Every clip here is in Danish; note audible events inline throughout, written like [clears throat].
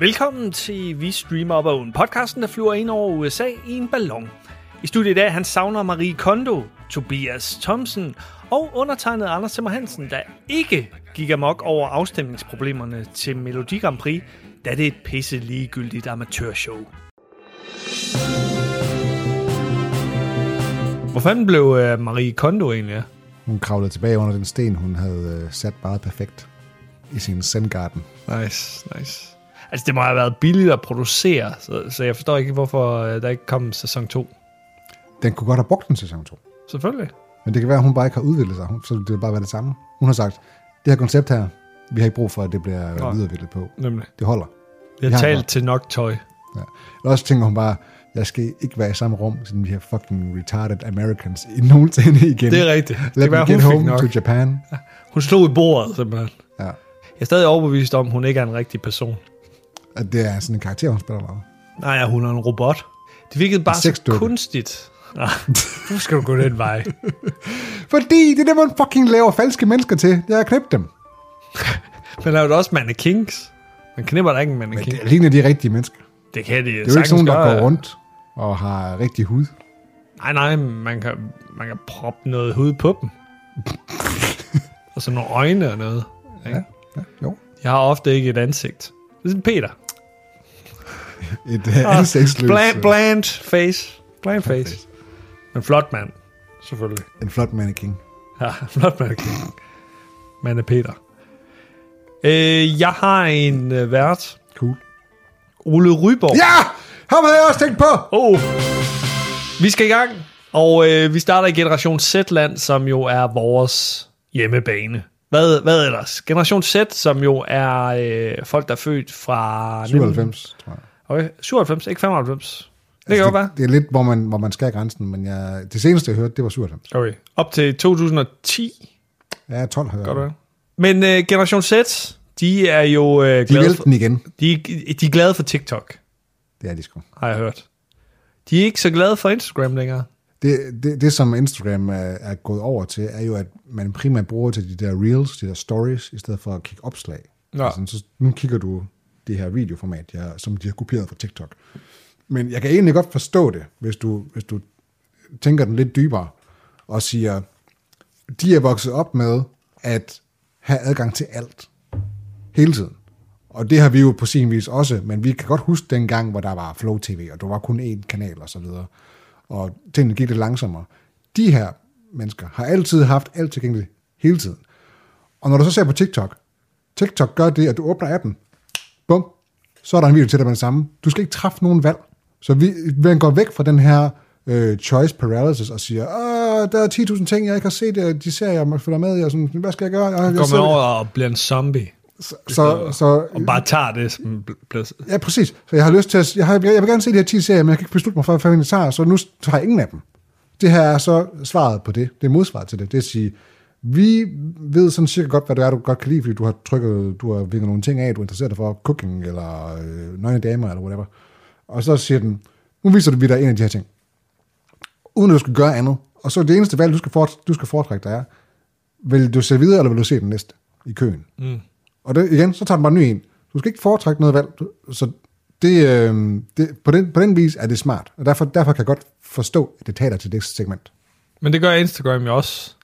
Velkommen til Vi Streamer Op Oven, podcasten, der flyver ind over USA i en ballon. I studiet i dag, han savner Marie Kondo, Tobias Thomsen og undertegnet Anders Simmer Hansen, der ikke gik amok over afstemningsproblemerne til Melodi Grand Prix, da det er et pisse ligegyldigt amatørshow. Hvor fanden blev uh, Marie Kondo egentlig af? Hun kravlede tilbage under den sten, hun havde øh, sat meget perfekt i sin Zen-garden. Nice, nice. Altså, det må have været billigt at producere, så, så jeg forstår ikke, hvorfor uh, der ikke kom sæson 2. Den kunne godt have brugt den sæson 2. Selvfølgelig. Men det kan være, at hun bare ikke har udviklet sig, Hun- så det vil bare være det samme. Hun har sagt, det her koncept her, vi har ikke brug for, at det bliver Nej. videreudviklet på. Nemlig. Det holder. Jeg har Ja, talt ja. til nok tøj. Ja. Eller også tænker hun bare, jeg skal ikke være i samme rum som de her fucking retarded Americans i nogensinde igen. Det er rigtigt. Det Let kan me get home nok. to Japan. Hun slog i bordet, simpelthen. Ja. Jeg er stadig overbevist om, at hun ikke er en rigtig person. At det er sådan en karakter, hun spiller meget. Nej, ja, hun er en robot. Det virkede bare så kunstigt. Ah, [laughs] Nu skal du gå den vej. Fordi det er det, man fucking laver falske mennesker til. Det er at dem. Men der er jo også mannequins. Man knipper da ikke en Men mannequin. det ligner de rigtige mennesker. Det kan de Det er jo ikke sådan, der går rundt og har rigtig hud. Nej, nej, man kan, man kan proppe noget hud på dem. [laughs] og så nogle øjne og noget. Ikke? Ja, ja, jo. Jeg har ofte ikke et ansigt. Det er sådan Peter. [laughs] Et uh, ansigtsløs. Bland, bland face. Bland face. Men flot mand. Selvfølgelig. En flot mannequin. Ja, flot mannequin. Man er Peter. Øh, jeg har en øh, vært. Cool. Ole Ryborg. Ja! Ham havde jeg også tænkt på! Oh. Vi skal i gang, og øh, vi starter i Generation Z-land, som jo er vores hjemmebane. Hvad, hvad ellers? Generation Z, som jo er øh, folk, der er født fra... 97, tror jeg. Okay, 97, ikke 95. Det Altså, kan godt være. det, det er lidt, hvor man, hvor man skal grænsen, men jeg, det seneste, jeg hørte, det var 97. Okay. Op til 2010, Ja, 12 har jeg godt være. Men øh, Generation Z, de er jo øh, De glade for, den igen. de, de er glade for TikTok, Det er de sgu. har jeg hørt. De er ikke så glade for Instagram længere. Det, det, det, som Instagram er, er gået over til, er jo, at man primært bruger til de der reels, de der stories, i stedet for at kigge opslag. Altså, så nu kigger du det her videoformat, jeg, som de har kopieret fra TikTok. Men jeg kan egentlig godt forstå det, hvis du, hvis du tænker den lidt dybere, og siger, de er vokset op med at have adgang til alt. Hele tiden. Og det har vi jo på sin vis også, men vi kan godt huske den gang, hvor der var Flow TV, og der var kun én kanal og så videre. Og tingene gik lidt langsommere. De her mennesker har altid haft alt tilgængeligt hele tiden. Og når du så ser på TikTok, TikTok gør det, at du åbner appen, bum, så er der en video til dig med det samme. Du skal ikke træffe nogen valg. Så vi, man går væk fra den her øh, choice paralysis og siger, Åh, der er 10.000 ting, jeg ikke har set, øh, de ser, jeg følger med og sådan, hvad skal jeg gøre? Jeg, jeg Går man over og bliver en zombie. så, så, så, Og bare tager det som plads. ja, præcis. Så jeg har lyst til at, jeg, har, jeg vil gerne se de her 10 serier, men jeg kan ikke beslutte mig for, hvad jeg tager, så nu tager jeg ingen af dem. Det her er så svaret på det. Det er modsvaret til det. Det er at sige, vi ved sådan cirka godt, hvad det er, du godt kan lide, fordi du har trykket, du har vinket nogle ting af, du er interesseret dig for cooking, eller øh, nøgne damer, eller whatever. Og så siger den, nu viser du vi dig en af de her ting. Uden at du skal gøre andet. Og så det eneste valg, du skal, fort, du skal foretrække, der er, vil du se videre, eller vil du se den næste i køen? Mm. Og det, igen, så tager den bare en ny en. Du skal ikke foretrække noget valg. Du- Så det, øh, det, på, den, på den vis er det smart. Og derfor, derfor kan jeg godt forstå, at det taler til det segment. Men det gør Instagram jo også,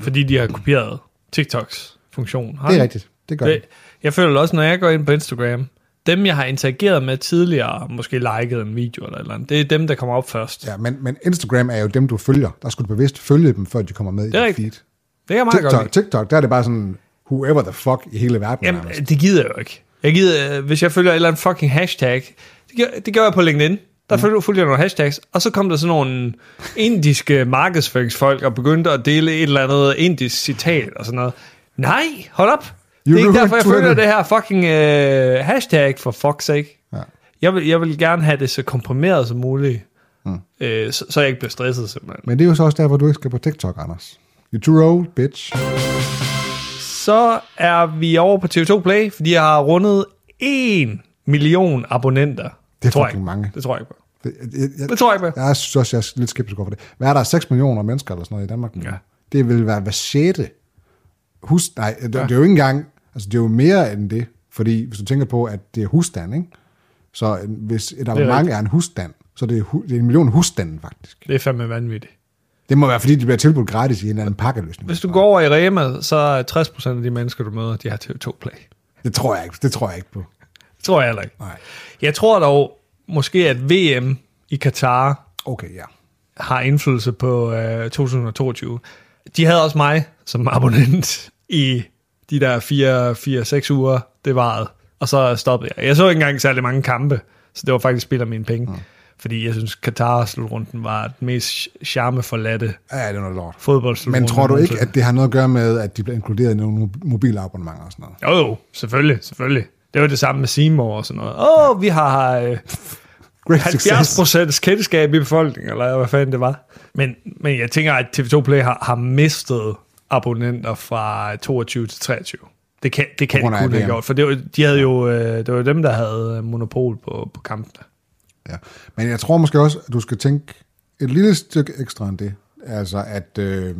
fordi de har kopieret TikToks funktion. Har Det er de? rigtigt. Det gør Det, jeg føler også, når jeg går ind på Instagram, dem jeg har interageret med tidligere, måske liket en video eller eller andet, det er dem, der kommer op først. Ja, men, men Instagram er jo dem, du følger. Der skal du bevidst følge dem, før de kommer med i Det er dit rigtigt. feed. Det kan jeg meget godt TikTok, lide. TikTok, der er det bare sådan, whoever the fuck i hele verden. Jamen, nærmest. det gider jeg jo ikke. Jeg gider, øh, hvis jeg følger et eller andet fucking hashtag, det gør, det gør jeg på LinkedIn. Der følger fulgte jeg nogle hashtags, og så kom der sådan nogle indiske markedsføringsfolk og begyndte at dele et eller andet indisk citat og sådan noget. Nej, hold op. Det er ikke derfor, jeg følger det her fucking øh, hashtag for fuck's sake. Ja. Jeg vil, jeg vil gerne have det så komprimeret som muligt, mm. øh, så, så jeg ikke bliver stresset simpelthen. Men det er jo så også der, hvor du ikke skal på TikTok, Anders. You're too old, bitch. Så er vi over på TV2 Play, fordi jeg har rundet 1 million abonnenter. Det er tror fucking mange. Det tror jeg ikke på. Det, jeg, jeg, Det tror jeg ikke på. jeg synes også, jeg er lidt skeptisk over for det. Hvad er der? 6 millioner mennesker eller sådan noget i Danmark? Ja. Det vil være hver sjette. Husk, nej, det, Ja. det er jo ikke engang, altså det er jo mere end det. Fordi hvis du tænker på, at det er husstand, ikke? Så en- hvis et abonnement rigtigt. er, en husstand, så er det, hu- det er en million husstande faktisk. Det er fandme vanvittigt. Det må være, fordi de bliver tilbudt gratis i en eller anden pakkeløsning. Hvis du går over i Rema, så er 60% af de mennesker, du møder, de har TV2 Play. Det tror jeg ikke, det tror jeg ikke på. Det tror jeg heller ikke. Nej. Jeg tror dog måske, at VM i Katar Okay, ja. har indflydelse på øh, 2022. De havde også mig som abonnent i de der 4-6 uger, det varede. Og så stoppede jeg. Jeg så ikke engang særlig mange kampe, så det var faktisk spild af mine penge. Mm. Fordi jeg synes, Katar-slutrunden var den mest charmeforladte Ja, det er noget lort. fodboldslutrunde. Men tror du ikke, at det har noget at gøre med, at de bliver inkluderet i nogle mo- mobilabonnementer og sådan noget? Jo, jo, selvfølgelig, selvfølgelig. Det var det samme med Seymour og sådan noget. Åh, oh, vi har øh, Great 70 procent kendskab i befolkningen, eller hvad fanden det var. Men, men jeg tænker, at TV2 Play har, har mistet abonnenter fra 22 til 23. Det kan, det kan de kunne have gjort, for det var, de havde jo, øh, det var dem, der havde monopol på, på kampene. Ja. Men jeg tror måske også, at du skal tænke et lille stykke ekstra end det. Altså, at øh,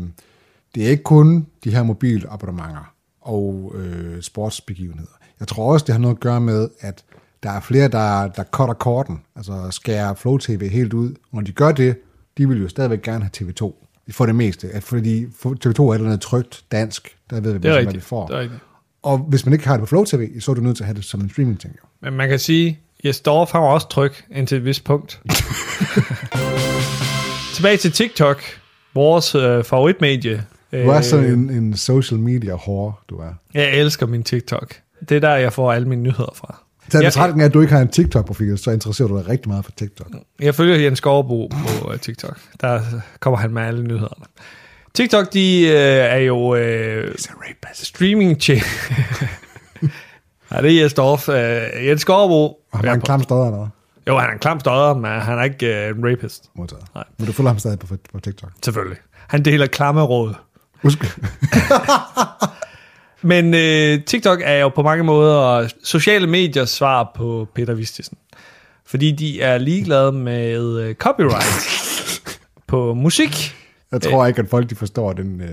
det er ikke kun de her mobilabonnementer og øh, sportsbegivenheder. Jeg tror også, det har noget at gøre med, at der er flere, der, der cutter korten, altså skærer Flow TV helt ud. Og når de gør det, de vil jo stadigvæk gerne have TV2 for det meste. At fordi TV2 er et eller andet trygt dansk, der ved vi, hvad rigtigt. får. Det er rigtigt. Og hvis man ikke har det på Flow TV, så er du nødt til at have det som en streaming-ting. Jo. Men man kan sige, Jes Dorf har også tryk indtil et vist punkt. [laughs] Tilbage til TikTok, vores øh, favoritmedie. Du er Øh, sådan en, en social media whore, du er. Jeg elsker min TikTok. Det er der, jeg får alle mine nyheder fra. Så i betragtning af, at du ikke har en TikTok-profil, så interesserer du dig rigtig meget for TikTok. Jeg følger Jens Skovbo på uh, TikTok. Der kommer han med alle nyhederne. TikTok, de uh, er jo uh, streaming til... [laughs] ja, det er Jens Dorf. Uh, Jens Skovbo... Han er en klam stodder eller hvad? Jo, han er en klam stodder, men han er ikke uh, en rapist. Modtaget. Nej. Men du følger ham stadig på, på TikTok. Selvfølgelig. Han deler klamme råd. Husk, [laughs] Men uh, TikTok er jo på mange måder sociale mediers svar på Peter Vistisen. Fordi de er ligeglade med uh, copyright [laughs] på musik. jeg tror ikke, at folk de forstår den... Øh...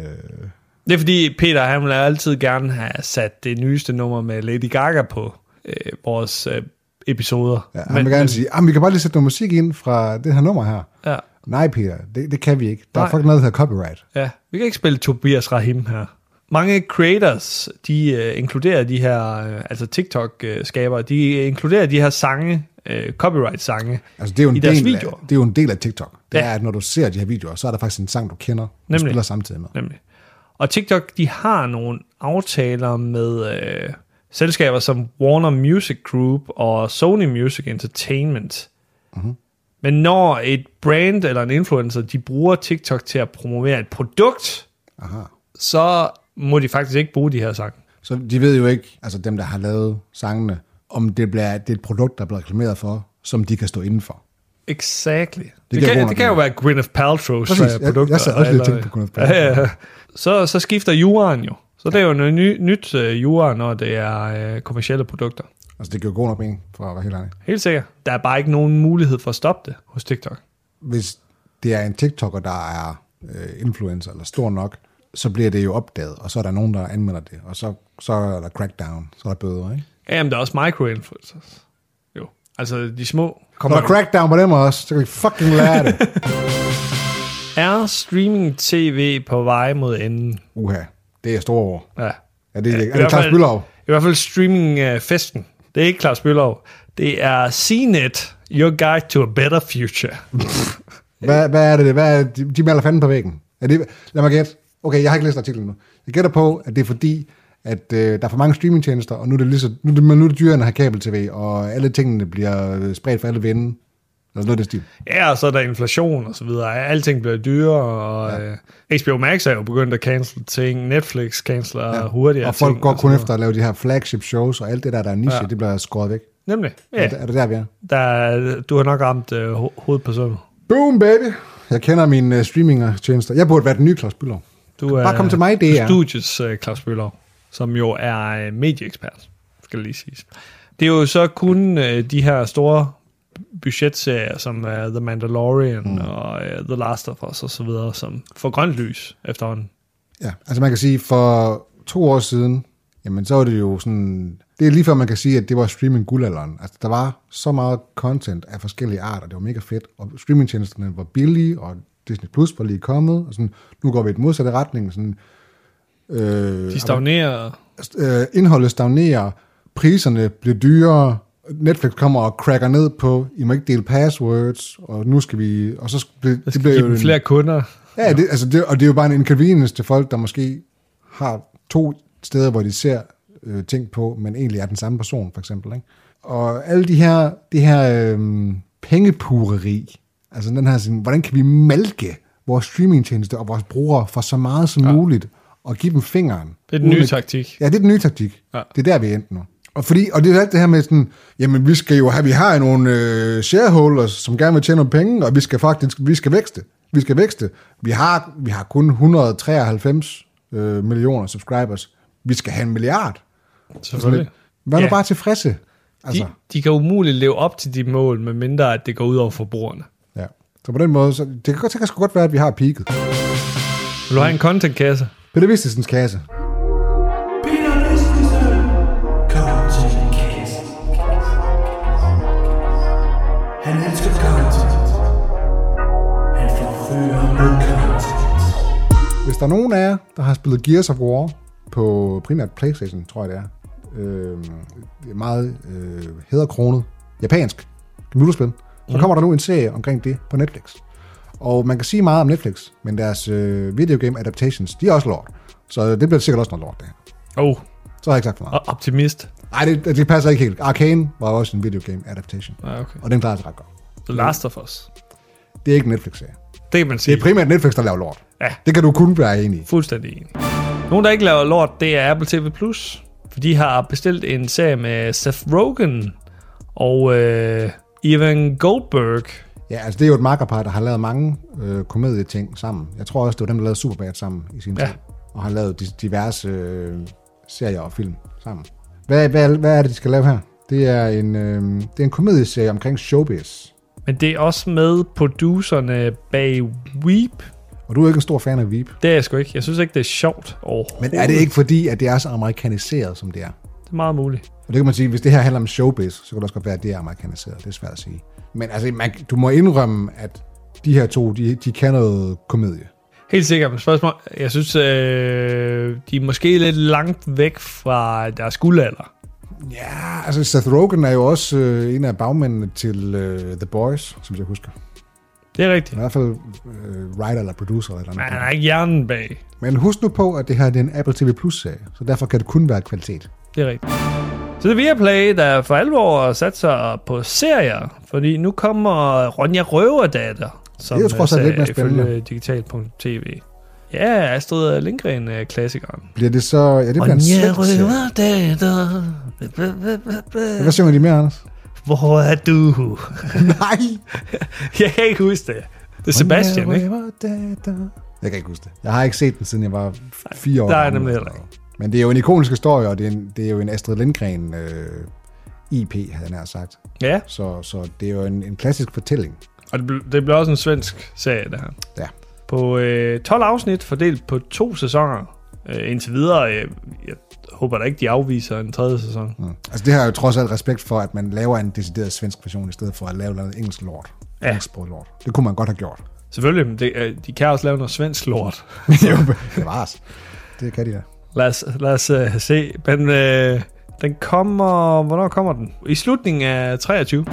Det er fordi Peter, han vil altid gerne have sat det nyeste nummer med Lady Gaga på øh, vores øh, episoder. Ja, han men, vil gerne sige, at vi kan bare lige sætte noget musik ind fra det her nummer her. Ja, Nej, Peter, det, det kan vi ikke. Der Nej. er faktisk noget, der hedder copyright. ja, vi kan ikke spille Tobias Rahim her. Mange creators, de øh, inkluderer de her, øh, altså TikTok-skabere, de inkluderer de her sange, øh, copyright-sange, Altså, det er jo en, I deres del, videoer. af, det er jo en del af TikTok. Det Ja. er, at når du ser de her videoer, så er der faktisk en sang, du kender, du Nemlig. spiller samtidig med. nemlig. Og TikTok, de har nogle aftaler med øh, selskaber som Warner Music Group og Sony Music Entertainment. Mm-hmm. Men når et brand eller en influencer, de bruger TikTok til at promovere et produkt, Aha. så må de faktisk ikke bruge de her sange. Så de ved jo ikke, altså dem, der har lavet sangene, om det, bliver, det er et produkt, der bliver reklameret for, som de kan stå inden for. Exactly. Det, det, kan, det kan jo være Gwyneth Paltrow's Præcis. øh, Jeg- produkter. jeg sad også eller- tænkte på Gwyneth [laughs] Paltrow. Ja, ja. Så, så skifter juraen jo. Så det er jo noget ny, nyt uh, jura, når det er uh, kommersielle produkter. Altså, det giver god nok mening, for at være helt ærlig. Helt sikkert. Der er bare ikke nogen mulighed for at stoppe det hos TikTok. Hvis det er en TikToker, der er øh, influencer eller stor nok, så bliver det jo opdaget, og så er der nogen, der anmelder det, og så, så er der crackdown, så er der bøder, ikke? Jamen, der er også micro-influencers. Jo. Altså, de små kommer... der er crackdown på dem også, så kan vi fucking lære det. [laughs] Er streaming-tv på vej mod enden? Uha, det er store ord. Ja. Er det, Ja, i er det Claus Bylov? I hvert fald streaming-festen. Det er ikke Claus Bøllov. Det er CNET, Your Guide to a Better Future. [laughs] Hvad, hvad er det? Hvad er det? De, de maler fanden på væggen. Er det, lad mig gætte. Okay, jeg har ikke læst artiklen nu. Jeg gætter på, at det er fordi, at øh, der er for mange streamingtjenester, og nu er det, lige så, nu er det, nu er det dyrere end at have kabel-tv, og alle tingene bliver øh, spredt for alle vinde. Eller noget af det stil. Ja, og så er der inflation og så videre. Alting bliver dyrere, og ja. uh, HBO Max er jo begyndt at cancel ting. Netflix canceler ja. hurtigere og folk ting, går så kun efter at lave de her flagship shows, og alt det der, der er niche, Ja. det bliver skåret væk. Nemlig. Ja. Er, det, er det der, vi er? der, du har nok ramt uh, ho- søvnet. Boom, baby! Jeg kender mine uh, streaming-tjenester. Jeg burde være den nye Claus Bylov. Du er Bare kom til mig, det er. Studiets uh, Claus Bøllov, som jo er uh, medieekspert, skal lige siges. Det er jo så kun uh, de her store budgetserier, som uh, The Mandalorian mm. og uh, The Last of Us og så videre, som får grønt lys efterhånden. Ja, altså man kan sige, for to år siden, jamen så var det jo sådan det er lige før man kan sige, at det var streaming guldalderen. Altså, der var så meget content af forskellige arter, det var mega fedt, og streamingtjenesterne var billige, og Disney Plus var lige kommet, og sådan, nu går vi i den modsatte retning, sådan, øh, De stagnerer. øh, indholdet stagnerer, priserne bliver dyrere, Netflix kommer og cracker ned på, I må ikke dele passwords, og nu skal vi, og så Det det bliver jo en, flere kunder. Ja, det, altså det, og det er jo bare en inconvenience til folk, der måske har to steder, hvor de ser øh, ting på, men egentlig er den samme person, for eksempel. Ikke? Og alle de her, det her øh, pengepureri, altså den her, sådan, hvordan kan vi malke vores streamingtjeneste og vores brugere for så meget som ja. muligt, og give dem fingeren. Det er den nye taktik. Ja, det er den nye taktik. Ja. Det er der, vi er endt nu. Og, fordi, og det er alt det her med sådan, jamen vi skal jo have, vi har nogle øh, shareholders, som gerne vil tjene nogle penge, og vi skal faktisk, vi skal vækste. Vi skal vækste. Vi har, vi har kun 193 øh, millioner subscribers. Vi skal have en milliard. Selvfølgelig. Vær nu Ja. bare tilfredse. Altså, De, de kan umuligt leve op til de mål, medmindre at det går ud over forbrugerne. Så på den måde, så, det kan, godt- det kan sgu godt være, at vi har peaked. Vil du have en content-kasse? Peter Vistesens kasse. Hvis der er nogen af jer, der har spillet Gears of War på primært Playstation, tror jeg det er, øh, det er meget øh, hæderkronet japansk computerspil, så kommer der nu en serie omkring det på Netflix. Og man kan sige meget om Netflix, men deres øh, videogame adaptations, de er også lort. Så det bliver sikkert også noget lort, det her. Oh, Så har jeg ikke sagt for meget. optimist. Nej, det, det passer ikke helt. Arcane var også en videogame adaptation, Ah, okay. og den klarer sig ret godt. The Last of Us. Det er ikke en Netflix-serie. Det kan man Det sige. er primært Netflix, der laver lort. Ja. Det kan du kun være enig i. Fuldstændig enig. Nogen, der ikke laver lort, det er Apple TV+. Plus. For de har bestilt en serie med Seth Rogen og øh, Evan Goldberg. Ja, altså det er jo et makkerpar, der har lavet mange øh, komedieting sammen. Jeg tror også, det var dem, der lavede Superbad sammen i sin Ja. tid. Og har lavet di- diverse øh, serier og film sammen. Hvad, hvad, hvad er det, de skal lave her? Det er en, øh, det er en komedieserie omkring showbiz. Men det er også med producerne bag Weep. Og du er ikke en stor fan af Veep. Det er jeg sgu ikke. Jeg synes ikke, det er sjovt overhovedet. Men er det ikke fordi, at det er så amerikaniseret, som det er? Det er meget muligt. Og det kan man sige, hvis det her handler om showbiz, så kan det også godt være, at det er amerikaniseret. Det er svært at sige. Men altså, man, du må indrømme, at de her to, de, de kan noget komedie. Helt sikkert. Spørgsmål, jeg synes, øh, de er måske lidt langt væk fra deres guldalder. Ja, altså Seth Rogen er jo også øh, en af bagmændene til øh, The Boys, som jeg husker. Det er rigtigt. I hvert fald øh, writer eller producer eller Men han noget. er ikke hjernen bag. Men husk nu på, at det her det er en Apple TV Plus-serie, så derfor kan det kun være kvalitet. Det er rigtigt. Så det er Viaplay, der for alvor satser på serier, fordi nu kommer Ronja Røverdatter, som Det er trods alt lidt mere spændende. digital.tv. Ja, Astrid Lindgren er klassikeren. Bliver det så... Ja, det bliver en svensk. Røverdatter. Hvad synger de mere, Anders? Hvor er du? Nej! [laughs] Jeg kan ikke huske det. Det er Sebastian, ikke? Jeg kan ikke huske det. Jeg har ikke set den, siden jeg var fire år er gammel. nemlig heller ikke. Men det er jo en ikonisk historie, og det er, en, det er jo en Astrid Lindgren øh, IP, havde jeg nær sagt. Ja, Så, så det er jo en, en klassisk fortælling. og det, ble, det bliver også en svensk serie, det her. Ja. På øh, 12 afsnit, fordelt på to sæsoner. Øh, indtil videre, øh, jeg håber da ikke, de afviser en tredje sæson. Mm. Altså det har jeg jo trods alt respekt for, at man laver en decideret svensk version, i stedet for at lave noget engelsk lort. Ja. Engelsk lort. Det kunne man godt have gjort. Selvfølgelig, men det, øh, de kan også lave noget svensk lort. [laughs] jo, det var Det kan de da. Lad os, lad os uh, se. Men øh, den kommer... Hvornår kommer den? I slutningen af 23.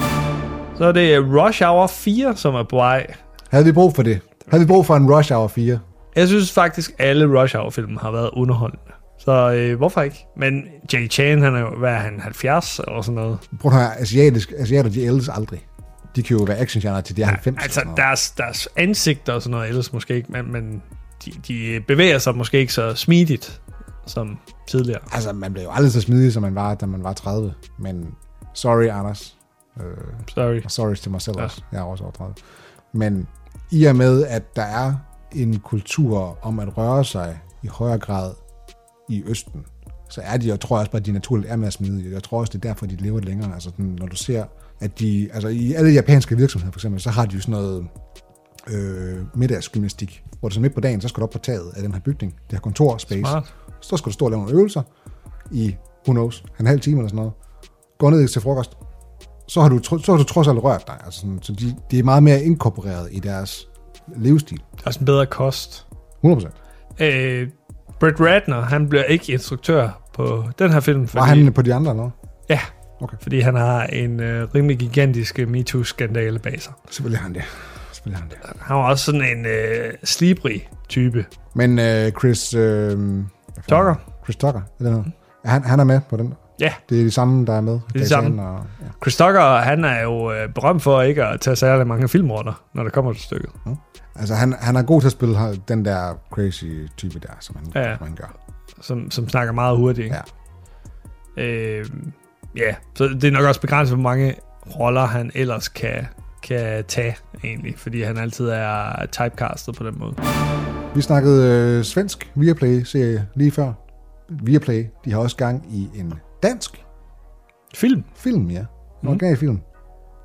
Så er det Rush Hour 4, som er på vej. Havde vi brug for det? Havde vi brug for en Rush Hour 4? Jeg synes faktisk, alle Rush Hour-film har været underholdende. Så øh, hvorfor ikke? Men Jackie Chan, han er jo, hvad er han, 70 eller sådan noget? Prøv at høre, asiatisk, asiater, de ældes aldrig. De kan jo være actiongenre til de er 90. Altså, deres, deres ansigter og sådan noget ellers måske ikke, men, men de, de bevæger sig måske ikke så smidigt som tidligere. altså, man blev jo aldrig så smidig, som man var, da man var 30. Men sorry, Anders. Øh, Sorry. og sorry til mig selv Ja. også. Jeg er også over 30. Men i og med, at der er en kultur om at røre sig i højere grad i Østen, så er de, jeg tror også bare, at de naturligt er mere smidige. Jeg tror også, det er derfor, de lever længere. Altså, sådan, når du ser, at de, altså i alle japanske virksomheder for eksempel, så har de jo sådan noget øh, middagsgymnastik, hvor du så midt på dagen, så skal du op på taget af den her bygning, det her kontorspace. Smart. Så skal du stå og lave nogle øvelser i who knows, en halv time eller sådan noget, går ned til frokost, så har du, så har du trods alt rørt dig. Altså så de, de er meget mere inkorporeret i deres livsstil. Også en bedre kost. 100%. Øh, Brett Ratner, han bliver ikke instruktør på den her film. Fordi, Var han på de andre eller? Ja, Okay. fordi han har en øh, rimelig gigantisk øh, MeToo-skandale bag sig. Selvfølgelig har han det. Selvfølgelig har han det. Han var også sådan en øh, slibrig type. Men øh, Chris... Øh? Tucker? Chris Tucker, er det? Ja, Han, han er med på den. Ja, Det er de samme, der er med. Det er de samme. Og, ja. Chris Tucker, han er jo øh, berømt for ikke at tage særlig mange filmroller, når der kommer til stykket. Altså, han, han er god til at spille den der crazy type der, som han, Ja, ja. som han gør. Som, som snakker meget hurtigt. Ikke? Ja. Øh, ja, så det er nok også begrænset, hvor mange roller han ellers kan, kan tage, egentlig. Fordi han altid er typecastet på den måde. Vi snakkede øh, svensk Viaplay-serie lige før. Viaplay, de har også gang i en dansk Film? film, ja. En originalfilm.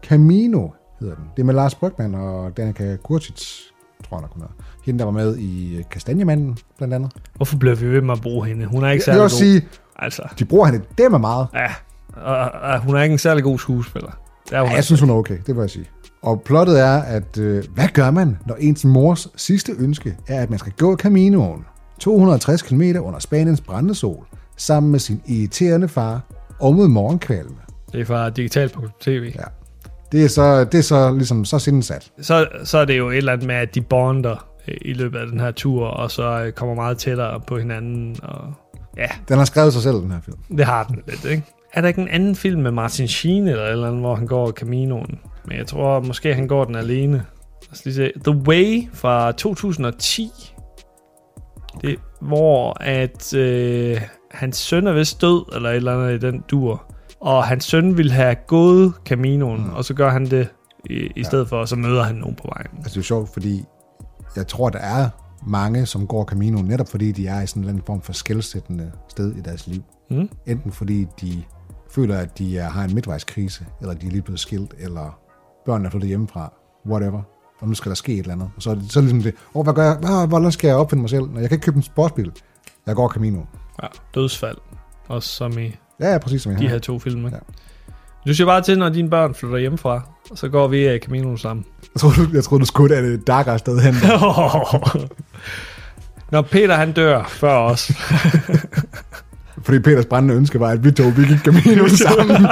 Camino hedder den. Det er med Lars Brygman og Danica Kurtic, tror jeg nok hun er. Hende, der var med i øh, Kastanjemanden, blandt andet. Hvorfor bliver vi ved med at bruge hende? Hun er ikke Jeg vil særlig også god. sige, Altså, de bruger hende dem meget. ja. Og, og, hun er ikke en særlig god skuespiller. Det er hun Ja, jeg altså. synes, hun er okay, det vil jeg sige. Og plottet er, at øh, hvad gør man, når ens mors sidste ønske er, at man skal gå Caminoen 260 km under Spaniens brændende sol, sammen med sin irriterende far og med morgenkvalme. Det er fra digital.tv. Ja. Det er så, det er så ligesom så sindsat. Så, så er det jo et eller andet med, at de bonder øh, i løbet af den her tur, og så øh, kommer meget tættere på hinanden. Og ja, Den har skrevet sig selv, den her film. det har den lidt, ikke? Er der ikke en anden film med Martin Sheen eller eller andet, hvor han går Caminoen? Men jeg tror måske, han går den alene. Lad os lige se. The Way fra 2010. Det, hvor at øh, hans søn er vist død, eller et eller andet i den dur. Og hans søn ville have gået Caminoen, mm. og så gør han det i, i ja. stedet for, og så møder han nogen på vejen. Altså det er jo sjovt, fordi jeg tror, der er mange, som går Caminoen, netop fordi de er i sådan en eller anden form for skældsættende sted i deres liv. Mm. Enten fordi de føler, at de har en midtvejskrise, eller de er lige blevet skilt, eller børnene er flyttet hjemmefra, whatever. Og nu skal der ske et eller andet. Og så er det så er det ligesom det, åh, hvad gør jeg? Hvad, hvordan skal jeg opfinde mig selv? Når jeg kan ikke købe en sportsbil. Jeg går Camino. Ja, dødsfald. Også som i Ja, ja, præcis som jeg de her to film. Ikke? Ja. Du siger bare til, når dine børn flytter hjemmefra, og så går vi af Camino sammen. Jeg troede, du, jeg troede, du skulle have et darkere sted hen. [laughs] Når Peter han dør før os. [laughs] fordi Peters brændende ønske var, at vi to, vi gik Camino [laughs] sammen.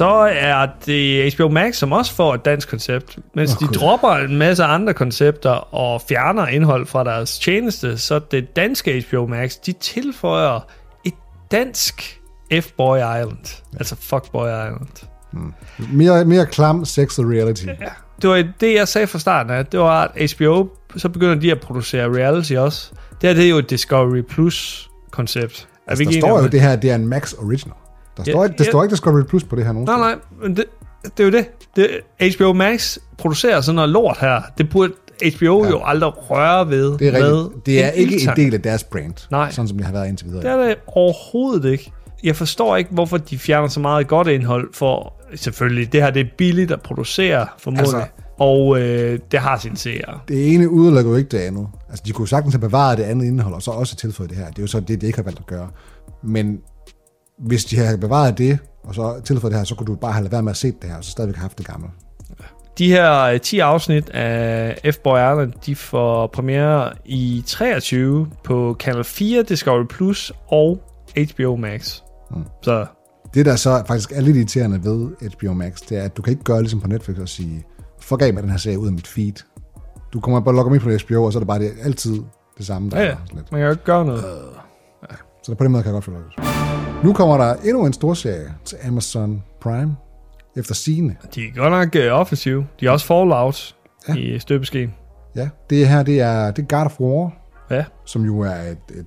Så er det HBO Max, som også får et dansk koncept. Mens oh, de dropper en masse andre koncepter og fjerner indhold fra deres tjeneste, så det danske HBO Max, de tilføjer et dansk F-Boy Island. Ja. Altså Fuckboy Island. mere, mere klam sex og reality. Ja. Det var det, jeg sagde fra starten af. Det var, at HBO, så begynder de at producere reality også. Det her, det er jo et Discovery Plus-koncept. Altså, der står jo det her, det er en Max Original. Der Ja, står, ikke, der ja. står ikke Discovery Plus på det her nogen Nej, nej, men det, det er jo det. det. HBO Max producerer sådan noget lort her. Det burde HBO ja. jo aldrig røre ved. Det er, med det er en ikke en del af deres brand, Nej. sådan som det har været indtil videre. Det er det overhovedet ikke. Jeg forstår ikke, hvorfor de fjerner så meget godt indhold, for selvfølgelig, det her det er billigt at producere, formodentlig. Altså- og øh, det har sin seere. Det ene udelukker jo ikke det andet. Altså, de kunne sagtens have bevaret det andet indhold, og så også tilføjet det her. Det er jo så det, de ikke har valgt at gøre. Men hvis de havde bevaret det, og så tilføjet det her, så kunne du bare have lavet være med at se det her, og så stadigvæk have haft det gamle. De her øh, 10 afsnit af F-Boy Island, de får premiere i 23 på Kanal 4, Discovery Plus og HBO Max. Mm. Så Det, der så faktisk er lidt irriterende ved HBO Max, det er, at du kan ikke gøre ligesom på Netflix og sige, fuck af med den her serie ud af mit feed. Du kommer bare og logger mig ind på HBO, og så er det bare det, altid det samme. Der ja, er ja, sådan lidt. man kan jo ikke gøre noget. Så på den måde kan jeg godt følge det. Nu kommer der endnu en stor serie til Amazon Prime, efter sine. De er godt nok uh, offensive. De er også Fallout ja. I støbeskeen. Ja, det her, det er, det er God of War, Ja, som jo er et, et,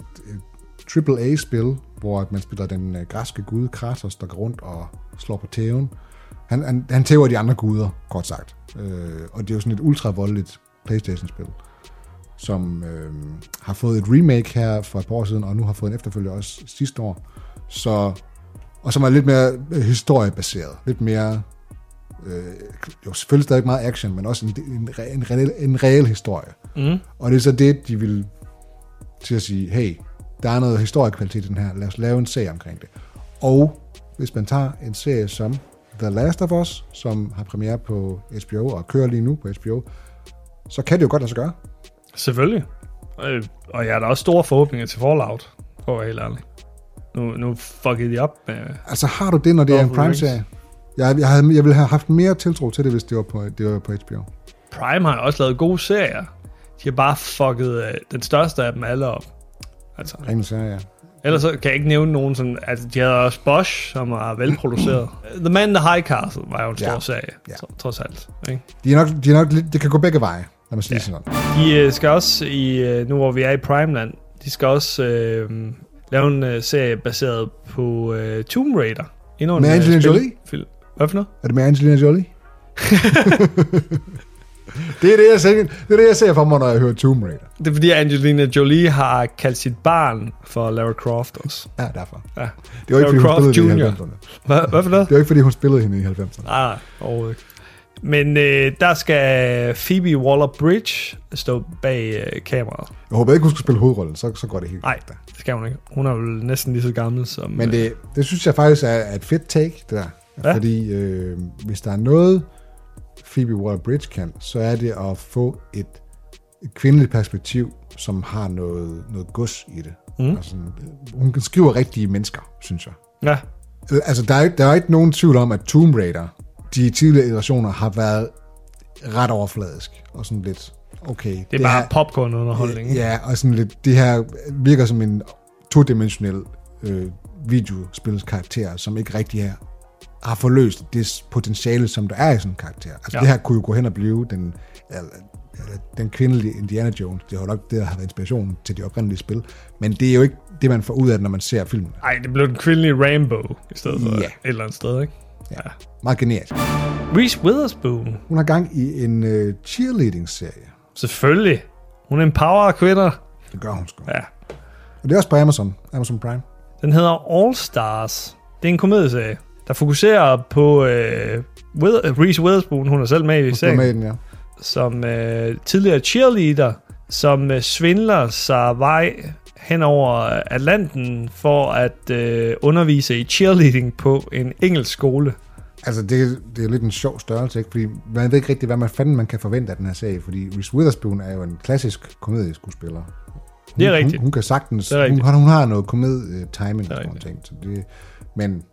et AAA-spil, hvor man spiller den øh, græske gud Kratos, der går rundt og slår på tæven. Han, han, han tæver de andre guder, kort sagt. Øh, og det er jo sådan et ultra-voldeligt Playstation-spil, som øh, har fået et remake her for et par år siden, og nu har fået en efterfølger også sidste år. Så, og som er lidt mere øh, historiebaseret. Lidt mere... Øh, jo, selvfølgelig stadig meget action, men også en, en, en, reel, en reel historie. mm. Og det er så det, de vil til at sige, hey, der er noget historiekvalitet i den her. Lad os lave en serie omkring det. Og hvis man tager en serie som The Last of Us, som har premiere på HBO og kører lige nu på HBO, så kan det jo godt lade sig gøre. Selvfølgelig. Øh, Og jeg har da også store forhåbninger til Fallout, for at være helt ærlig. Nu, nu fuckede de op med... Altså har du det, når det er en. Prime-serie? Jeg, jeg, havde, jeg ville have haft mere tiltro til det, hvis det var på, det var på HBO. Prime har også lavet gode serier. De har bare fucket øh, den største af dem alle op. Altså, Ren serie, ja. ellers så kan jeg ikke nævne nogen sådan... Altså, de havde også Bosch, som var velproduceret. The Man in the High Castle var jo en stor Ja. serie, Ja. tro- trods alt. Ikke? De er nok, de er nok det kan gå begge veje, når man siger Ja. sådan. De øh, skal også, i øh, nu hvor vi er i Primeland, de skal også øh, lave en øh, serie baseret på øh, Tomb Raider. Endnu en, Med øh, Angelina spil- Jolie? Film. Hvad for noget? Er det med Angelina Jolie? [laughs] det, er det, jeg ser, det er det, jeg ser for mig, når jeg hører Tomb Raider. Det er fordi Angelina Jolie har kaldt sit barn for Lara Croft også. Ja, derfor. Ja. Det var ikke, fordi Lara hun Croft spillede hende i Jr.. 90'erne. Hvad, hvad for noget? Det var ikke, fordi hun spillede hende i 90'erne. Nej, nej, overhovedet ikke. Men øh, der skal Phoebe Waller-Bridge stå bag øh, kameraet. Jeg håber ikke, hun skal spille hovedrollen, så, så går det helt Nej, det skal hun ikke. Hun er jo næsten lige så gammel som... Men øh, det, det synes jeg faktisk er, er et fedt take, det der. Ja. Fordi øh, hvis der er noget, Phoebe Waller-Bridge kan, så er det at få et, et kvindeligt perspektiv, som har noget, noget gods i det. Mm. Altså, hun skriver rigtige mennesker, synes jeg. Ja, Øh, Altså, der er, der er ikke nogen tvivl om, at Tomb Raider, de tidligere iterationer, har været ret overfladisk. Og sådan lidt, okay. det er bare her, popcorn-underholdning. ikke? Ja, og sådan lidt, det her virker som en todimensionel øh, videospilskarakter, som ikke rigtig har, har forløst det potentiale, som der er i sådan en karakter. Altså Ja. det her kunne jo gå hen og blive den, eller, eller, den kvindelige Indiana Jones. Det har nok det, der har været inspiration til de oprindelige spil. Men det er jo ikke det, man får ud af det, når man ser filmen. Ej, det blev den kvindelige Rambo i stedet for Ja. et eller andet sted, ikke? Ja. Meget genialt. Reese Witherspoon. Hun har gang i en øh, cheerleading-serie. Selvfølgelig. Hun er en power kvinder. Det gør hun sgu. Ja. Og det er også på Amazon. Amazon Prime. Den hedder All Stars. Det er en komedieserie, der fokuserer på øh, Wither- Reese Witherspoon. Hun er selv med i Hun er serien. med i den, ja. som øh, tidligere cheerleader, som øh, svindler sig vej hen over Atlanten for at øh, undervise i cheerleading på en engelsk skole. Altså, det, det er lidt en sjov størrelse, ikke? Fordi man ved ikke rigtig, hvad man fanden man kan forvente af den her serie, fordi Reese Witherspoon er jo en klassisk komedieskuespiller. Hun, Det er rigtigt. Hun, hun kan sagtens... Det er hun, rigtigt. har- hun har noget komedie-timing og Det er sådan ting. Så det, men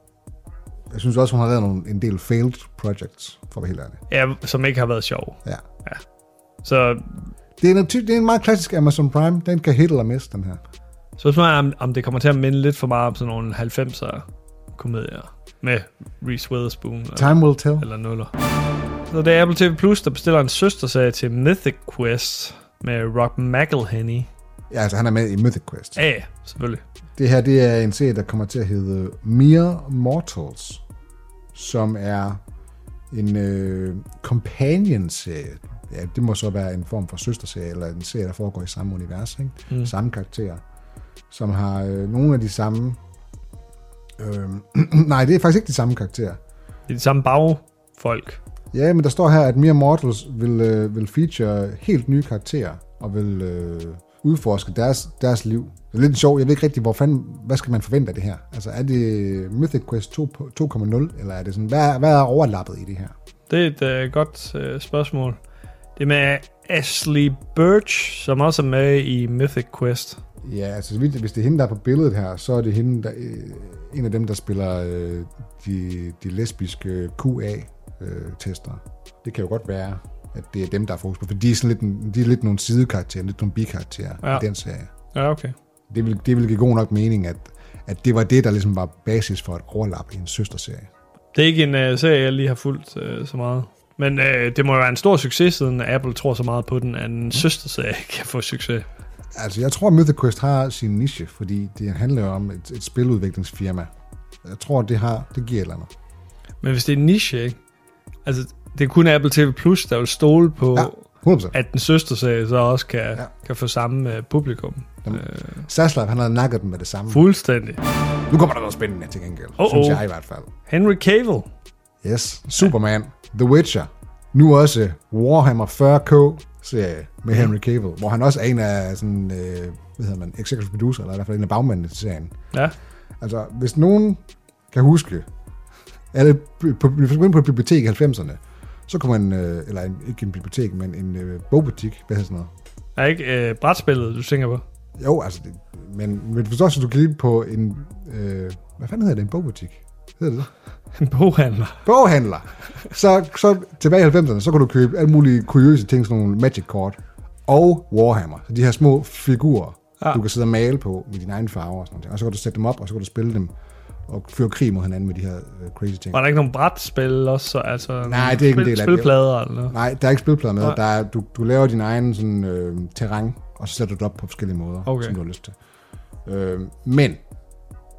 jeg synes også, hun har lavet nogle, en del failed projects, for at være helt ærlig. Ja, som ikke har været sjov. Ja. Så Det er, en, det er en meget klassisk Amazon Prime. Den kan hit eller miss, den her. Spørgsmålet er, om, om det kommer til at minde lidt for meget om sådan nogle 90'er komedier med Reese Witherspoon eller, Time will tell. eller nuller. Så det er Apple TV Plus, der bestiller en søsterserie til Mythic Quest med Rob McElhenney. Ja, altså han er med i Mythic Quest. Ja, ja, selvfølgelig. Det her, det er en serie, der kommer til at hedde Mere Mortals, som er en øh, companion-serie. Ja, det må så være en form for søsterserie, eller en serie, der foregår i samme univers, ikke? Mm. Samme karakterer, som har øh, nogle af de samme... Øh, [clears throat] nej, det er faktisk ikke de samme karakterer. Det er de samme bagfolk. Ja, men der står her, at Mere Mortals vil, øh, vil feature helt nye karakterer, og vil øh, udforske deres, deres liv. Det er lidt sjovt, jeg ved ikke rigtig, hvor fanden, hvad skal man forvente af det her? Altså, er det Mythic Quest 2 på- 2.0, eller er det sådan, hvad, er- hvad er overlappet i det her? Det er et øh, godt øh, spørgsmål. Det er med Ashley Birch, som også er med i Mythic Quest. Ja, altså, hvis det er hende, der er på billedet her, så er det hende, der, øh, en af dem, der spiller øh, de, de lesbiske QA-tester. det kan jo godt være, at det er dem, der er fokus på, for de er, sådan lidt, en- de er lidt nogle sidekarakterer, lidt nogle bikarakterer Ja. i den serie. Ja, okay. det vil, det vil give god nok mening, at, at det var det, der ligesom var basis for et overlap i en søsterserie. Det er ikke en øh, serie, jeg lige har fulgt øh, så meget. Men øh, det må jo være en stor succes, siden Apple tror så meget på den, at en søsterserie [laughs] kan få succes. Altså, jeg tror, Mythic Quest har sin niche, fordi det handler jo om et, et spiludviklingsfirma. Jeg tror, det har det giver et eller andet. Men hvis det er en niche, ikke? Altså, det er kun Apple TV Plus, der vil stole på, Ja. 100%. at den søsterserie så også kan, ja. Ja. kan få samme øh, publikum. Jamen, Øh, Saslav, han havde nakket den med det samme. fuldstændig. Nu kommer der noget spændende til gengæld, Oh, synes jeg i hvert fald. Henry Cavill. Yes, Superman, The Witcher, nu også Warhammer 40k serie med Henry Cavill, hvor han også er en af sådan, øh, hvad hedder man, executive producer, eller i hvert fald en af bagmændene til serien. Ja. Altså, hvis nogen kan huske, alle, på, hvis man går ind på et bibliotek i 90'erne, så kunne man, øh, eller en, ikke en bibliotek, men en øh, bogbutik, hvad hedder sådan noget? Er ikke øh, brætspillet, du tænker på? Jo, altså, det, men, men du også, du kan lide på en, øh, hvad fanden hedder det, en bogbutik? Hedder det? [laughs] En boghandler. Boghandler. Så, så tilbage i 90'erne, så kunne du købe alle mulige kuriøse ting, sådan nogle magic kort og Warhammer. Så de her små figurer, Ja. du kan sidde og male på med dine egne farver og sådan noget. Og så kan du sætte dem op, og så kan du spille dem og føre krig mod hinanden med de her uh, crazy ting. Var der ikke nogen brætspil også? så- Altså, Nej, det er ikke en del af det. Spilplader eller noget? Nej, der er ikke spilplader med. Nej. Der er, du, du laver din egen sådan, øh, terræn, og så sætter du det op på forskellige måder, Okay. som du har lyst til. Øh, men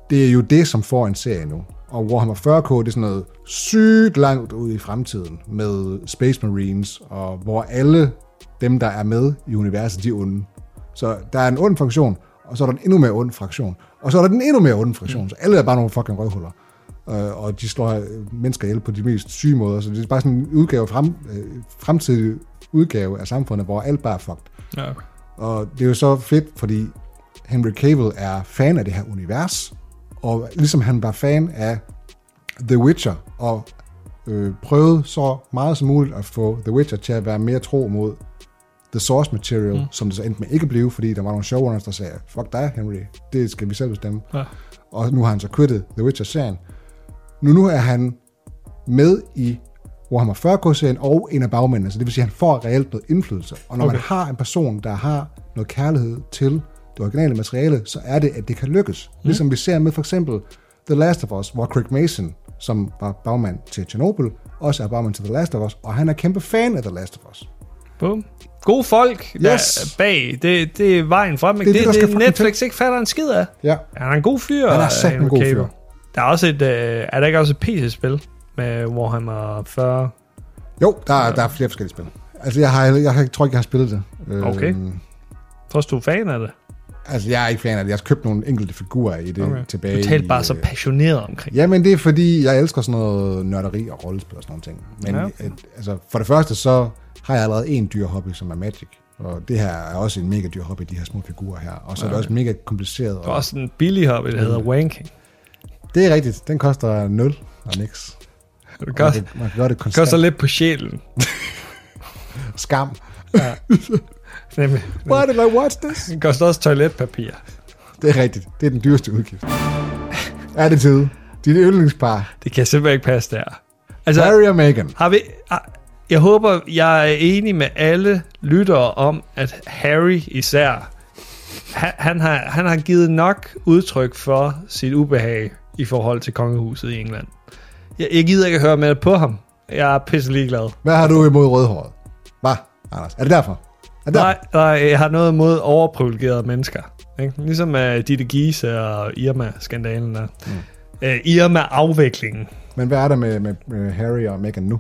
det er jo det, som får en serie nu. Og Warhammer 40K, det er sådan noget sygt langt ud i fremtiden med Space Marines, og hvor alle dem, der er med i universet, de er onde. Så der er en ond fraktion, og så er der en endnu mere ond fraktion, og så er der den endnu mere onde fraktion, så alle er bare nogle fucking røvhuller. Øh, og de slår mennesker ihjel på de mest syge måder, så det er bare sådan en udgave, frem, øh, fremtidig udgave af samfundet, hvor alt bare er fucked. Ja. Og det er jo så fedt, fordi Henry Cavill er fan af det her univers, og ligesom han var fan af The Witcher, og øh, prøvede så meget som muligt at få The Witcher til at være mere tro mod the source material, mm. som det så endte med ikke at blive, fordi der var nogle showrunners, der sagde, fuck dig, Henry, det skal vi selv bestemme. Ja. Og nu har han så quittet The Witcher-serien. Nu, nu er han med i Warhammer 40K-serien og en af bagmændene, så det vil sige, at han får reelt noget indflydelse. Og når okay. Man har en person, der har noget kærlighed til det originale materiale, så er det, at det kan lykkes. Mm. Ligesom vi ser med for eksempel The Last of Us, hvor Craig Mason, som var bagmand til Chernobyl, også er bagmand til The Last of Us, og han er kæmpe fan af The Last of Us. Boom. Gode folk der Yes. er bag. Det, det er vejen frem. Det, det, det, der det, det Netflix ikke fatter en skid af. Ja, Han er en god fyr. Han er øh, satme Henry god fyr. Der er også et... Øh, er der ikke også et PC-spil med Warhammer 40? jo, der, er- der er flere forskellige spil. Altså, jeg, har, jeg, tror ikke, jeg har spillet det. Okay. Øhm, Tror du er fan af det? Altså, jeg er ikke fan af det. Jeg har købt nogle enkelte figurer i det okay. tilbage. Du talte bare i, så øh, passioneret omkring. Ja, men det er fordi, jeg elsker sådan noget nørderi og rollespil og sådan nogle ting. Men Ja, ja, okay. okay. altså, for det første, så har jeg allerede en dyr hobby, som er Magic. Og det her er også en mega dyr hobby, de her små figurer her. Og så er det også mega kompliceret. Der er Og også en billig hobby, der hedder wanking. det er rigtigt. Den koster 0 og niks. Det Man koster, kan, man kan gøre det konstant. koster lidt på sjælen. Skam. [laughs] Nemlig. Why did I watch this? Det koster også toiletpapir. Det er rigtigt. Det er den dyreste udgift. er det tid? Dit yndlingspar. Det kan simpelthen ikke passe der. Altså, Harry og Meghan. har vi... har- Jeg håber, jeg er enig med alle lyttere om, at Harry især, han, han, har, han har givet nok udtryk for sit ubehag i forhold til kongehuset i England. Jeg, jeg gider ikke at høre mere på ham. Jeg er pisse ligeglad. Hvad har du imod rødhåret? Hvad, Anders? Er det derfor? Er det Nej, nej, jeg har noget imod overprivilegerede mennesker. Ikke? Ligesom uh, Ditte Giese og Irma-skandalen der. Mm. Uh, Irma-afviklingen. Men hvad er der med, med, med Harry og Meghan nu?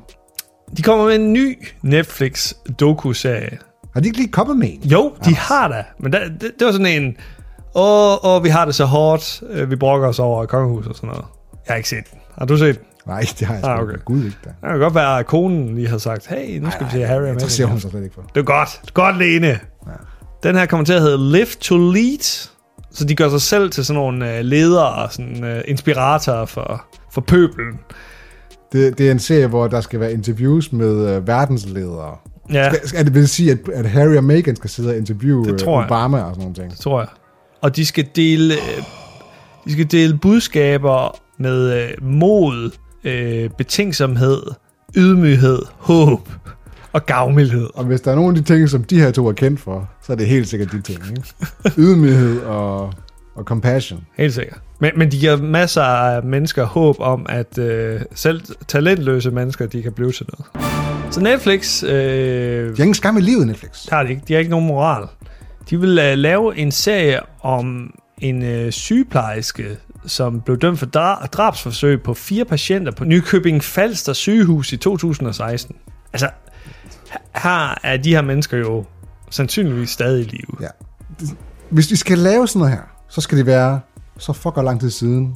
De kommer med en ny Netflix-doku-serie. Har de ikke lige kommet med en? Jo, de har da. Men der, det, det var sådan en... Åh, åh, vi har det så hårdt. øh, Vi brokker os over kongehus og sådan noget. Jeg har ikke set den. Har du set den? Nej, det har jeg Ah, okay. ikke. Gud ikke da. Det kan godt være, at konen lige har sagt, hey, nu skal vi se Harry og Det Meghan. ser hun sig slet ikke for. Det er godt. Godt, Lene. Den her kommer til at hedde Live to Lead. Så de gør sig selv til sådan nogle øh, ledere, sådan øh, inspiratorer for, for pøbelen. Det, det er en serie, hvor der skal være interviews med øh, verdensledere. Ja, Skal, skal det vil sige, at, at Harry og Meghan skal sidde og interviewe Det øh, tror jeg. Obama og sådan nogle ting? det tror jeg. Og de skal dele, øh, de skal dele budskaber med øh, mod, øh, betænksomhed, ydmyghed, håb og gavmildhed. Og hvis der er nogle af de ting, som de her to er kendt for, så er det helt sikkert de ting. Ikke? [laughs] Ydmyghed og, og compassion. Helt sikkert. Men, men de giver masser af mennesker håb om, at øh, selv talentløse mennesker, de kan blive til noget. Så Netflix, øh, De har ingen skam i livet, Netflix. har de ikke. De har ikke nogen moral. De vil uh, lave en serie om en uh, sygeplejerske, som blev dømt for dra- drabsforsøg på fire patienter på Nykøbing Falster sygehus i 2016. Altså, her er de her mennesker jo sandsynligvis stadig i live. Ja. Hvis de skal lave sådan noget her, så skal det være så fucker lang tid siden,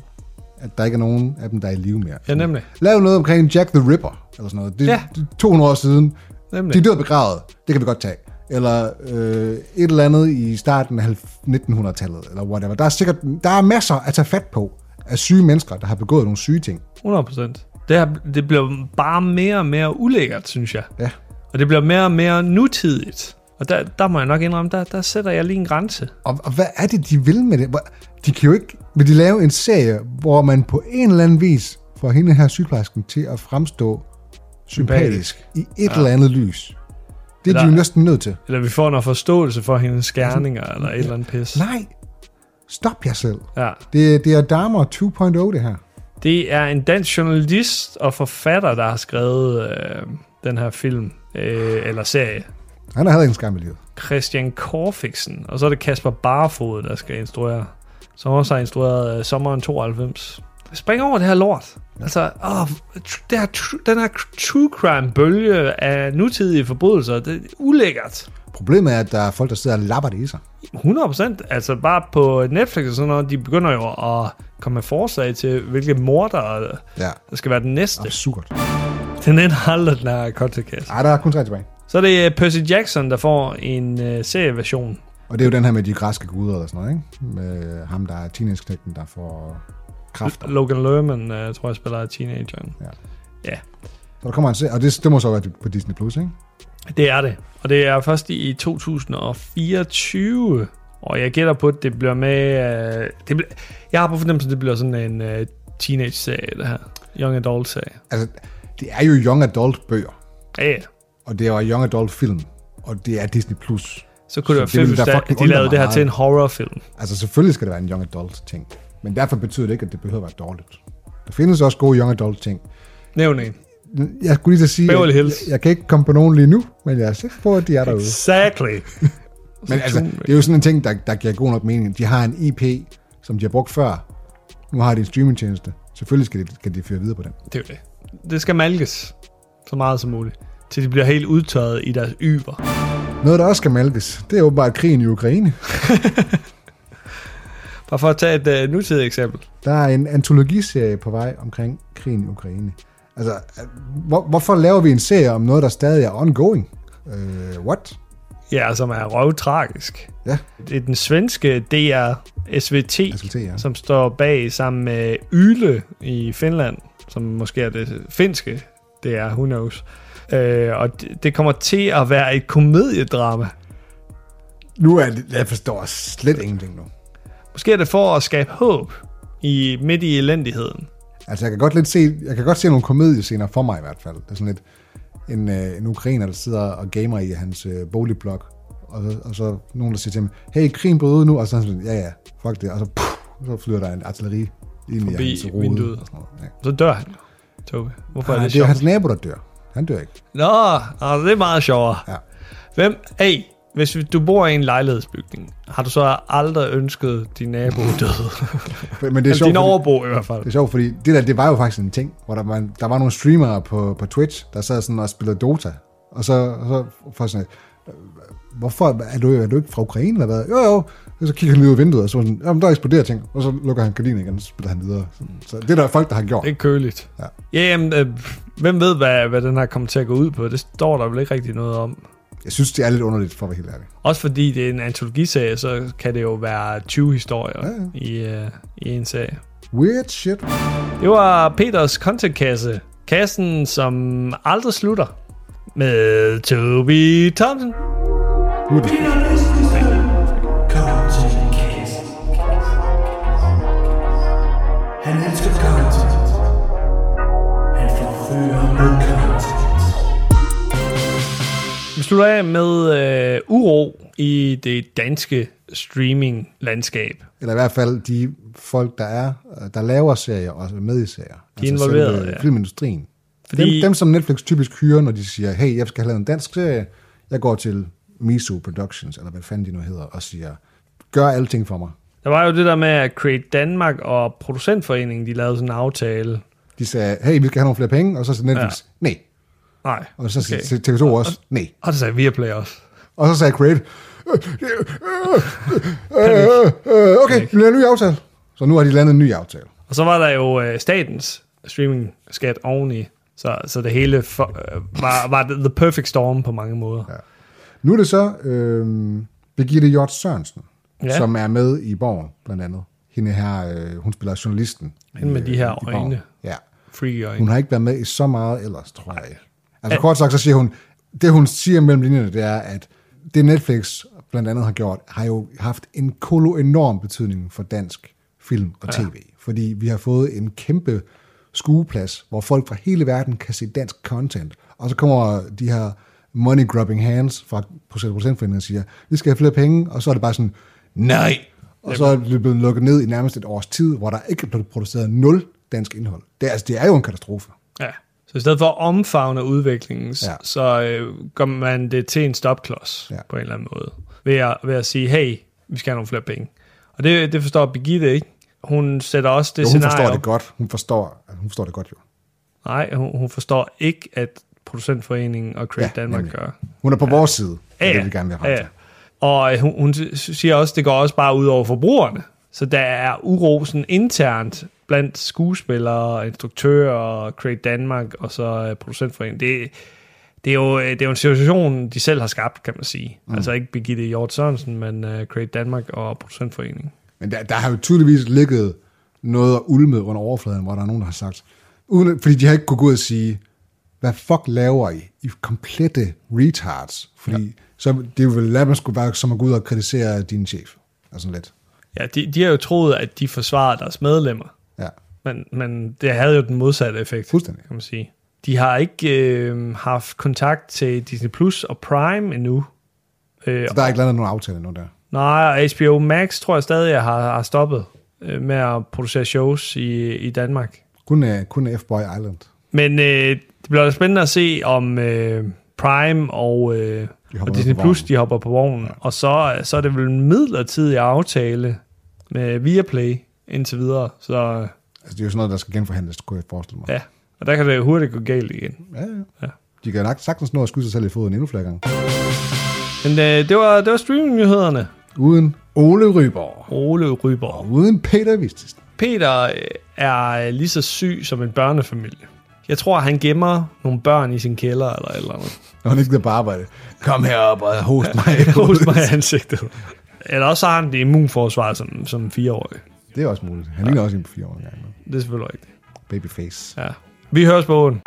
at der ikke er nogen af dem, der er i live mere. Ja, nemlig. Lav noget omkring Jack the Ripper, eller sådan noget. Det, Ja. det er 200 år siden. nemlig. De er døde begravet. Det kan vi godt tage. Eller øh, et eller andet i starten af 1900-tallet, eller whatever. Der er sikkert der er masser at tage fat på af syge mennesker, der har begået nogle syge ting. 100 procent. Det, her, det bliver bare mere og mere ulækkert, synes jeg. Ja. Og det bliver mere og mere nutidigt. Og der, der må jeg nok indrømme, der, der sætter jeg lige en grænse. Og, og hvad er det, de vil med det? De kan jo ikke... Vil de lave en serie, hvor man på en eller anden vis får hende her sygeplejersken til at fremstå sympatisk i et ja. eller andet lys? Det er de Eller- jo næsten nødt til. Eller vi får noget forståelse for hendes skærninger, eller et eller andet pis. Nej, stop jer selv. Ja. Det, det er Dharma 2.0, det her. Det er en dansk journalist og forfatter, der har skrevet øh, den her film, øh, eller serie. Han har heller ingen skam i livet. Christian Korfiksen, og så er det Kasper Barfod, der skal instruere. Som også har instrueret øh, Sommeren 92. Spring over det her lort. Altså, åh, det her, den her true crime bølge af nutidige forbrydelser, det er ulækkert. Problemet er, at der er folk, der sidder og lapper det i sig. 100%. Altså bare på Netflix og sådan noget, de begynder jo at komme med forslag til, hvilke morder Ja, der skal være den næste. absurd. Den ender aldrig, den her content Ej, der er kun tre tilbage. Så er det øh, Percy Jackson, der får en uh, serieversion. Og det er jo den her med de græske guder eller sådan noget, ikke? Med ham, der er teenage der får kræfter. Logan Lerman, uh, tror jeg, spiller teenageren. Ja. Ja, Så der kommer en serie, og det, det må så være på Disney+, Plus, ikke? det er det. Og det er først i 2024. Og jeg gætter på, at det bliver med... Uh, det bliver, jeg har på fornemmelsen, at det bliver sådan en uh, teenage-serie, det her. Young Adult-serie. Altså, det er jo young adult bøger, Ja, ja. og det er jo young adult film, og det er Disney+. Plus. Så kunne det Så være det ville fedt, hvis de lavede det her mig til en meget. horrorfilm. Altså, selvfølgelig skal det være en young adult ting, men derfor betyder det ikke, at det behøver at være dårligt. Der findes også gode young adult ting. Nævn en. Jeg skulle lige at sige, Beverly Hills. jeg, jeg kan ikke komme på nogen lige nu, men jeg er sikker på, at de er derude. Exactly. [laughs] Men altså, det er jo sådan en ting, der, der giver god nok mening. De har en IP, som de har brugt før. Nu har de en streamingtjeneste. Selvfølgelig skal de, skal de føre videre på den. Det er jo det. Det skal malkes så meget som muligt, til de bliver helt udtørret i deres yver. Noget, der også skal malkes, det er åbenbart krigen i Ukraine. [laughs] Bare for at tage et uh, nutidigt eksempel. Der er en antologiserie på vej omkring krigen i Ukraine. Altså, hvor, hvorfor laver vi en serie om noget, der stadig er ongoing? Uh, what? Ja, som er røvtragisk. Ja, Det er den svenske DR SVT, SVT, ja. som står bag sammen med Yle i Finland, som måske er det finske DR, who knows. Øh, og det, det kommer til at være et komediedrama. Nu er det, jeg forstår slet ingenting nu. Måske er det for at skabe håb i midt i elendigheden. Altså, jeg kan godt lidt se, jeg kan godt se nogle komediescener for mig i hvert fald. Det er sådan lidt en, øh, en ukrainer, der sidder og gamer i hans øh, boligblok, og så, og så nogen, der siger til ham, hey, krigen bryder ud nu, og så er sådan, ja, ja, fuck det, og så, puh, så flyder der en artilleri ind Forbi i hans rode. vinduet. og sådan noget. Ja. Så dør han. Tobi. Hvorfor er Nej, det det er hans nabo, der dør. Han dør ikke. Nå, altså, det er meget sjovere. Ja. Hvem, hey, hvis du bor i en lejlighedsbygning, har du så aldrig ønsket din nabo død? Men det er sjovt, din fordi, overbo i hvert fald. det er sjovt, fordi det der, det var jo faktisk en ting, hvor der var, der var nogle streamere på, på Twitch, der sad sådan og spillede Dota, og så, og så for sådan, øh, hvorfor er du, er du ikke fra Ukraine eller hvad? Jo, jo. Og så kigger han lige ud af vinduet, og så sådan, jamen, der eksploderer ting, og så lukker han gardinen igen, og så spiller han videre. Så det er der folk, der har gjort. Det er køligt. Ja. Ja, jamen, øh, hvem ved, hvad, hvad den her kommer til at gå ud på? Det står der vel ikke rigtig noget om. Jeg synes, det er lidt underligt, for at være helt ærlig. Også fordi det er en antologiserie, så kan det jo være 20 historier Ja, ja. I, uh, i en serie. Weird shit. Det var Peters contentkasse. Kassen, som aldrig slutter. Med Toby Thompson. Nu er det. Han elsker Vi slutter af med øh, uro i det danske streaming-landskab. Eller i hvert fald de folk, der er, der laver serier og er med i serier. De er involveret, selve ja. Filmindustrien. Fordi- Dem, dem, som Netflix typisk hyrer, når de siger, hey, jeg skal have lavet en dansk serie, jeg går til Miso Productions, eller hvad fanden de nu hedder, og siger, gør alting for mig. Der var jo det der med, at Create Danmark og Producentforeningen, de lavede sådan en aftale. De sagde, hey, vi skal have nogle flere penge, og så sagde Netflix, ja. nej. Nej, Og så okay. sagde TV2 også, nej. Og det sagde Viaplay også. Og så sagde øh, øh, øh, øh, okay, vi laver en ny aftale. Så nu har de landet en ny aftale. Og så var der jo øh, statens streaming-skat oveni. Så, så det hele for, øh, var, var the perfect storm på mange måder. Ja. Nu er det så øh, Birgitte Hjort Sørensen, Ja. som er med i Borgen, blandt andet. Hende her, øh, hun spiller journalisten. Hende med i, de her øh, øjne. Ja. Freaky øjne. Hun har ikke været med i så meget ellers, tror jeg. Altså kort sagt, så siger hun, det hun siger mellem linjerne, det er, at det Netflix blandt andet har gjort, har jo haft en kolo enorm betydning for dansk film og tv. Ja. Fordi vi har fået en kæmpe skueplads, hvor folk fra hele verden kan se dansk content. Og så kommer de her money grubbing hands fra producentforeningen og siger, vi skal have flere penge, og så er det bare sådan, nej. Og så er det blevet lukket ned i nærmest et års tid, hvor der ikke er blevet produceret nul dansk indhold. Det, er, altså, det er jo en katastrofe. Ja. Så i stedet for at omfavne udviklingen, ja. Ja. så øh, gør man det til en stopklods ja. Ja. på en eller anden måde. Ved at, ved at sige, hey, vi skal have nogle flere penge. Og det, det forstår Birgitte ikke. Hun sætter også det Jo, hun scenarie forstår op. det godt. Hun forstår, hun forstår det godt jo. Nej, hun, hun forstår ikke, at Producentforeningen og Create ja, Danmark nemlig. gør. Hun er på vores side. Det Ja, ja. det, vi gerne vil have Ja, ja, ja. Og øh, hun, hun siger også, at det går også bare ud over forbrugerne. Så der er uro sådan internt blandt skuespillere, instruktører, Create Danmark og så øh, Producentforeningen. Det, det, er jo, øh, det er jo en situation, de selv har skabt, kan man sige. Mm. Altså ikke Birgitte Hjort Sørensen, men uh, Create Danmark og Producentforeningen. Men der, der har jo tydeligvis ligget noget og ulmet under overfladen, hvor der er nogen, der har sagt, uden, fordi de har ikke kunnet gå ud og sige, hvad fuck laver I? I komplette retards. Fordi ja. så det ville lade man skulle være som at gå ud og kritisere din chef. Og sådan lidt. Ja, de, de har jo troet, at de forsvarede deres medlemmer. Men, men det havde jo den modsatte effekt, Fuldstændig. kan man sige. De har ikke øh, haft kontakt til Disney Plus og Prime endnu. Øh, Så der er ikke landet nogen aftale endnu der. nej, HBO Max tror jeg stadig har, har stoppet øh, med at producere shows i, i Danmark. Kun, uh, kun F-Boy Island. Men øh, det bliver spændende at se, om øh, Prime og, øh, og Disney Plus de hopper på vognen. Ja. Og så, så er det vel en midlertidig aftale med Viaplay indtil videre. Så Altså, det er jo sådan noget, der skal genforhandles, kunne jeg forestille mig. ja, og der kan det hurtigt gå galt igen. Ja, ja. Ja. De kan nok sagtens nå at skyde sig selv i foden endnu flere gange. Men øh, det var, det var streaming-nyhederne. Uden Ole Ryborg. Ole Ryborg. Og uden Peter Vistisen. Peter øh, er lige så syg som en børnefamilie. Jeg tror, han gemmer nogle børn i sin kælder eller et eller andet. Når han ikke bliver på arbejde. Kom herop og host mig. [laughs] Hos mig i ansigtet. Eller også har han det immunforsvar som, som fireårig. Det er også muligt. Han ligner også en på fire år engang. Det er selvfølgelig rigtigt. Babyface. Ja. Vi høres på åen.